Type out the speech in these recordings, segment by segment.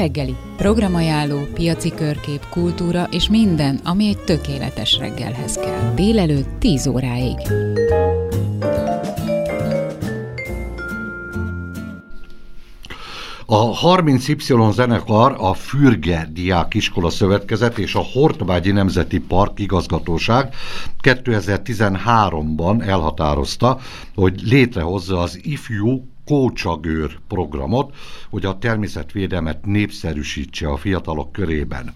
reggeli. Programajánló, piaci körkép, kultúra és minden, ami egy tökéletes reggelhez kell. Délelőtt 10 óráig. A 30Y zenekar a Fürge Diák Iskola Szövetkezet és a Hortvágyi Nemzeti Park igazgatóság 2013-ban elhatározta, hogy létrehozza az ifjú Kócsagőr programot, hogy a természetvédelmet népszerűsítse a fiatalok körében.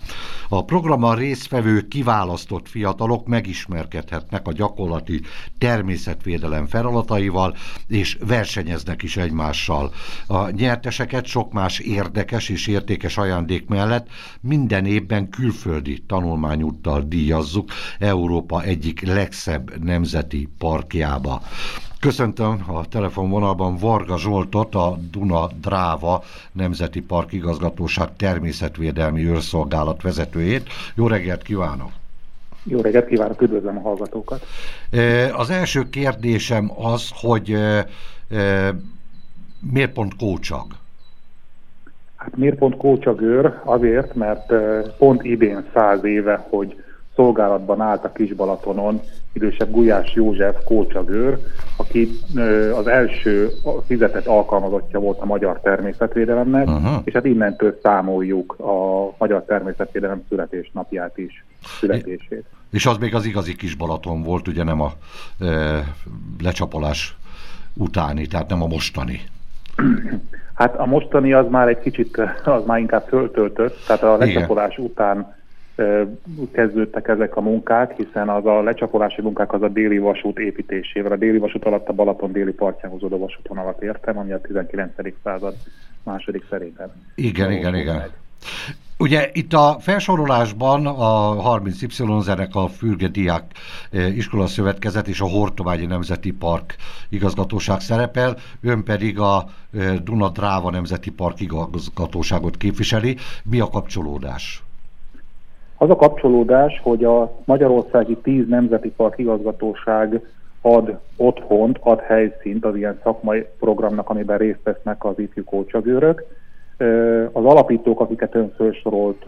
A programban résztvevő kiválasztott fiatalok megismerkedhetnek a gyakorlati természetvédelem feladataival, és versenyeznek is egymással. A nyerteseket sok más érdekes és értékes ajándék mellett minden évben külföldi tanulmányúttal díjazzuk Európa egyik legszebb nemzeti parkjába. Köszöntöm a telefonvonalban Varga Zsoltot, a Duna Dráva Nemzeti Park igazgatóság természetvédelmi őrszolgálat vezetőjét. Jó reggelt kívánok! Jó reggelt kívánok, üdvözlöm a hallgatókat! E, az első kérdésem az, hogy e, e, miért pont Kócsag? Hát miért pont Kócsagőr? Azért, mert pont idén száz éve, hogy szolgálatban állt a Kisbalatonon idősebb Gulyás József kócsagőr, aki az első fizetett alkalmazottja volt a magyar természetvédelemnek, uh-huh. és hát innentől számoljuk a magyar természetvédelem születésnapját is, születését. És az még az igazi kis Balaton volt, ugye nem a e, lecsapolás utáni, tehát nem a mostani. Hát a mostani az már egy kicsit, az már inkább föltöltött, tehát a lecsapolás után kezdődtek ezek a munkák, hiszen az a lecsapolási munkák az a déli vasút építésével. A déli vasút alatt a Balaton déli partján húzódó vasútvonalat értem, ami a 19. század második felében. Igen, igen, igen. Ugye itt a felsorolásban a 30Y zenek a Fürge Diák Iskola Szövetkezet és a Hortovágyi Nemzeti Park igazgatóság szerepel, ön pedig a Duna Dráva Nemzeti Park igazgatóságot képviseli. Mi a kapcsolódás? Az a kapcsolódás, hogy a Magyarországi 10 Nemzeti Park igazgatóság ad otthont, ad helyszínt az ilyen szakmai programnak, amiben részt vesznek az ifjú kócsagőrök. Az alapítók, akiket ön felsorolt,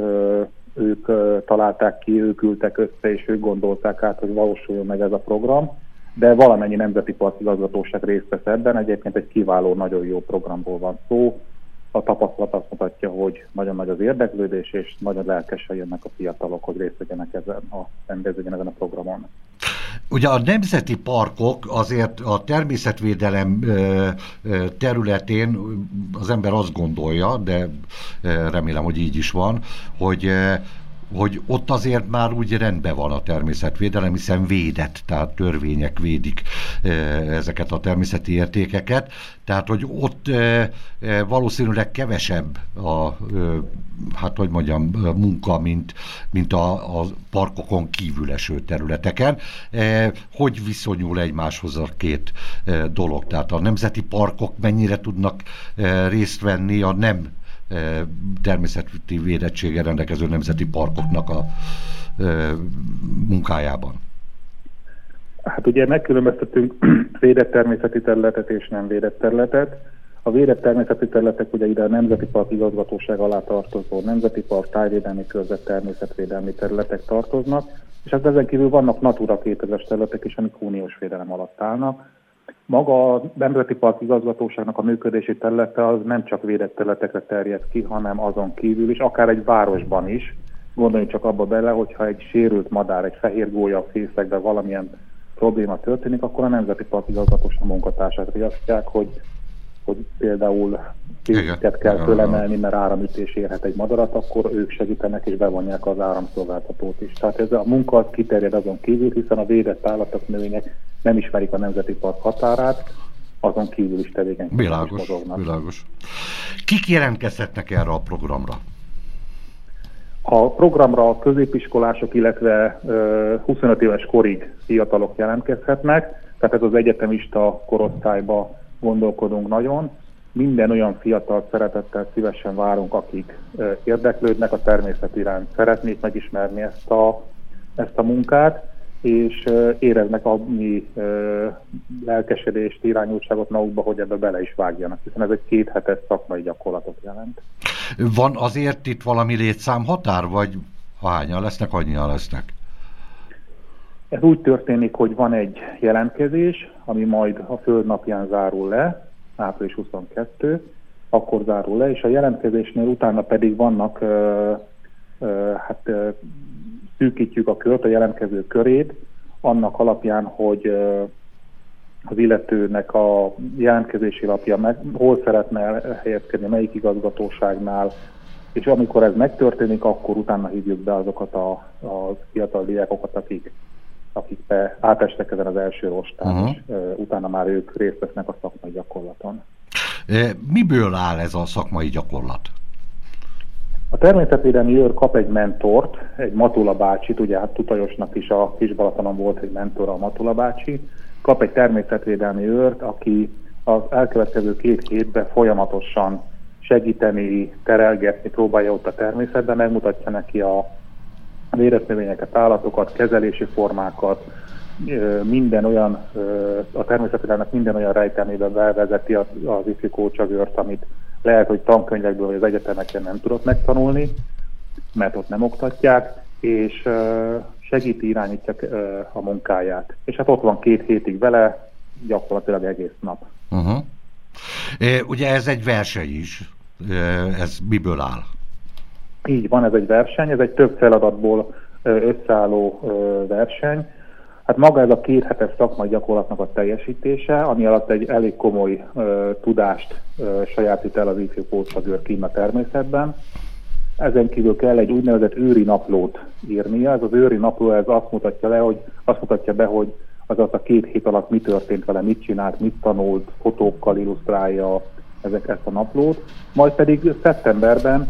ők találták ki, ők ültek össze, és ők gondolták át, hogy valósuljon meg ez a program, de valamennyi nemzeti park igazgatóság részt vesz ebben. Egyébként egy kiváló, nagyon jó programból van szó a tapasztalat azt mutatja, hogy nagyon nagy az érdeklődés, és nagyon lelkesen jönnek a fiatalok, hogy részt vegyenek ezen a rendezvényen, ezen a programon. Ugye a nemzeti parkok azért a természetvédelem területén az ember azt gondolja, de remélem, hogy így is van, hogy hogy ott azért már úgy rendben van a természetvédelem, hiszen védett, tehát törvények védik e, ezeket a természeti értékeket, tehát hogy ott e, e, valószínűleg kevesebb a, hát hogy mondjam, munka, mint, mint a, a parkokon kívül eső területeken. Hogy viszonyul egymáshoz a két dolog? Tehát a nemzeti parkok mennyire tudnak részt venni a nem természeti védettséggel rendelkező nemzeti parkoknak a munkájában? Hát ugye megkülönböztetünk védett természeti területet és nem védett területet. A védett természeti területek ugye ide a Nemzeti Park igazgatóság alá tartozó Nemzeti Park tájvédelmi körzet természetvédelmi területek tartoznak, és hát ezen kívül vannak Natura 2000-es területek is, amik uniós védelem alatt állnak. Maga a Nemzeti Park igazgatóságnak a működési területe az nem csak védett területekre terjed ki, hanem azon kívül is, akár egy városban is. Gondoljunk csak abba bele, hogyha egy sérült madár, egy fehér gólya a fészekben valamilyen probléma történik, akkor a Nemzeti Park igazgatóság munkatársát riasztják, hogy hogy például fészket kell fölemelni, mert áramütés érhet egy madarat, akkor ők segítenek és bevonják az áramszolgáltatót is. Tehát ez a munka az kiterjed azon kívül, hiszen a védett állatok, növények nem ismerik a Nemzeti Park határát, azon kívül is tevékenykednek. Világos, világos. Kik jelentkezhetnek erre a programra? A programra a középiskolások, illetve 25 éves korig fiatalok jelentkezhetnek, tehát ez az egyetemista korosztályba gondolkodunk nagyon. Minden olyan fiatal szeretettel szívesen várunk, akik érdeklődnek a természet iránt, szeretnék megismerni ezt a, ezt a munkát, és éreznek annyi lelkesedést, irányultságot magukba, hogy ebbe bele is vágjanak, hiszen ez egy két hetes szakmai gyakorlatot jelent. Van azért itt valami létszámhatár, vagy hányan lesznek, annyian lesznek? Ez úgy történik, hogy van egy jelentkezés, ami majd a Föld napján zárul le, április 22, akkor zárul le, és a jelentkezésnél utána pedig vannak, hát szűkítjük a kört, a jelentkező körét, annak alapján, hogy az illetőnek a jelentkezési lapja meg, hol szeretne helyezkedni, melyik igazgatóságnál, és amikor ez megtörténik, akkor utána hívjuk be azokat a, a fiatal diákokat, akik, akik be, átestek ezen az első rostán, uh-huh. és utána már ők részt vesznek a szakmai gyakorlaton. Miből áll ez a szakmai gyakorlat? A természetvédelmi őr kap egy mentort, egy Matula bácsit, ugye hát Tutajosnak is a Kisbalatonon volt egy mentor a Matula bácsi, kap egy természetvédelmi őrt, aki az elkövetkező két hétben folyamatosan segíteni, terelgetni próbálja ott a természetben, megmutatja neki a véretnövényeket, állatokat, kezelési formákat, minden olyan, a természetvédelmek minden olyan rejtelmében bevezeti az, ifjú kócsagőrt, amit lehet, hogy tankönyvekből vagy az egyetemeken nem tudott megtanulni, mert ott nem oktatják, és segíti, irányítja a munkáját. És hát ott van két hétig vele, gyakorlatilag egész nap. Uh-huh. É, ugye ez egy verseny is. Ez miből áll? Így van, ez egy verseny, ez egy több feladatból összeálló verseny. Hát maga ez a két hetes szakmai gyakorlatnak a teljesítése, ami alatt egy elég komoly uh, tudást uh, sajátít el az ifjú pótfagőr kín a természetben. Ezen kívül kell egy úgynevezett őri naplót írnia. Ez az őri napló ez azt mutatja, le, hogy, azt mutatja be, hogy az a két hét alatt mi történt vele, mit csinált, mit tanult, fotókkal illusztrálja ezek, ezt a naplót. Majd pedig szeptemberben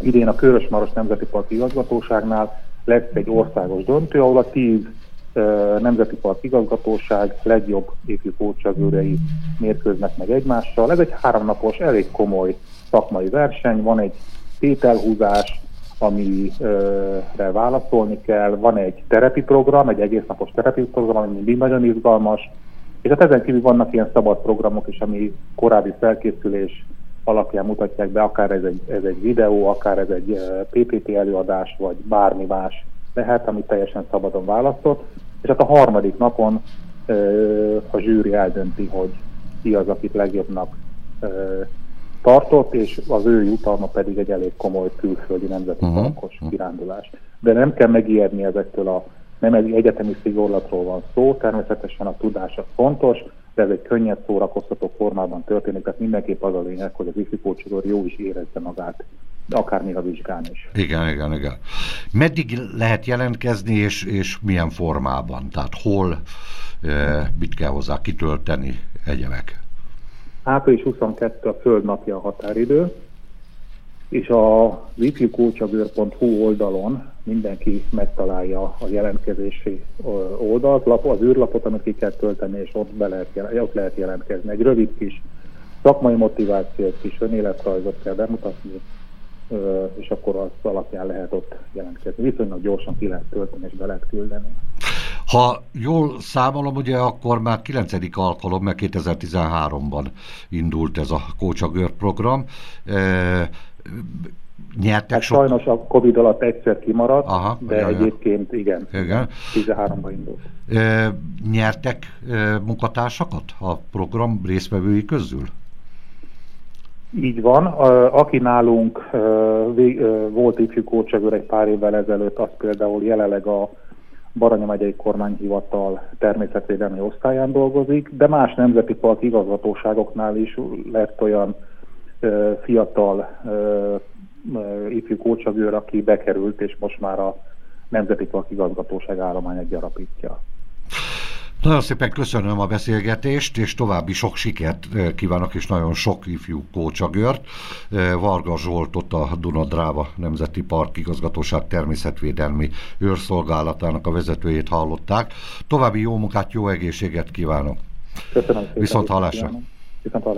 idén a Körösmaros Nemzeti Park igazgatóságnál lesz egy országos döntő, ahol a tíz Nemzeti Park igazgatóság legjobb ifjú pótcsagőrei mérkőznek meg egymással. Ez egy háromnapos, elég komoly szakmai verseny, van egy tételhúzás, amire válaszolni kell, van egy terepi program, egy egész napos terepi program, ami mindig nagyon izgalmas, és hát ezen kívül vannak ilyen szabad programok is, ami korábbi felkészülés alapján mutatják be, akár ez egy, ez egy videó, akár ez egy PPT előadás, vagy bármi más lehet, ami teljesen szabadon választott. És hát a harmadik napon a zsűri eldönti, hogy ki az, akit legjobbnak tartott, és az ő jutalma pedig egy elég komoly külföldi nemzeti uh-huh. kirándulás. De nem kell megijedni ezektől a nem egy egyetemi szigorlatról van szó, természetesen a tudás az fontos, de ez egy könnyed szórakoztató formában történik, tehát mindenképp az a lényeg, hogy az ifjúkócsigor jó is érezze magát, akár még a vizsgán is. Igen, igen, igen. Meddig lehet jelentkezni, és, és milyen formában? Tehát hol, e, mit kell hozzá kitölteni egyebek? Április 22 a Földnapja a határidő, és a ifjúkócsagőr.hu oldalon mindenki megtalálja a jelentkezési oldalt, lap, az űrlapot, amit ki kell tölteni, és ott, be lehet, ott lehet jelentkezni. Egy rövid kis szakmai motivációt, kis önéletrajzot kell bemutatni, és akkor az alapján lehet ott jelentkezni. Viszonylag gyorsan ki lehet tölteni és be lehet küldeni. Ha jól számolom, ugye akkor már 9. alkalom, mert 2013-ban indult ez a Kócsagőr program nyertek hát sok... Sajnos a Covid alatt egyszer kimaradt, Aha, de jaj, egyébként igen, igen. 13-ban indult. E, nyertek e, munkatársakat a program résztvevői közül? Így van. Aki nálunk volt ifjú kócsagőr egy pár évvel ezelőtt, az például jelenleg a Baranya megyei kormányhivatal természetvédelmi osztályán dolgozik, de más nemzeti park igazgatóságoknál is lett olyan fiatal ifjú kócsagőr, aki bekerült, és most már a Nemzeti Park igazgatóság állományát gyarapítja. Nagyon szépen köszönöm a beszélgetést, és további sok sikert kívánok, és nagyon sok ifjú kócsagört. Varga Zsoltot a Dunadráva Nemzeti Park igazgatóság természetvédelmi őrszolgálatának a vezetőjét hallották. További jó munkát, jó egészséget kívánok! Köszönöm szépen! Viszont hallásra! Viszont hallásra!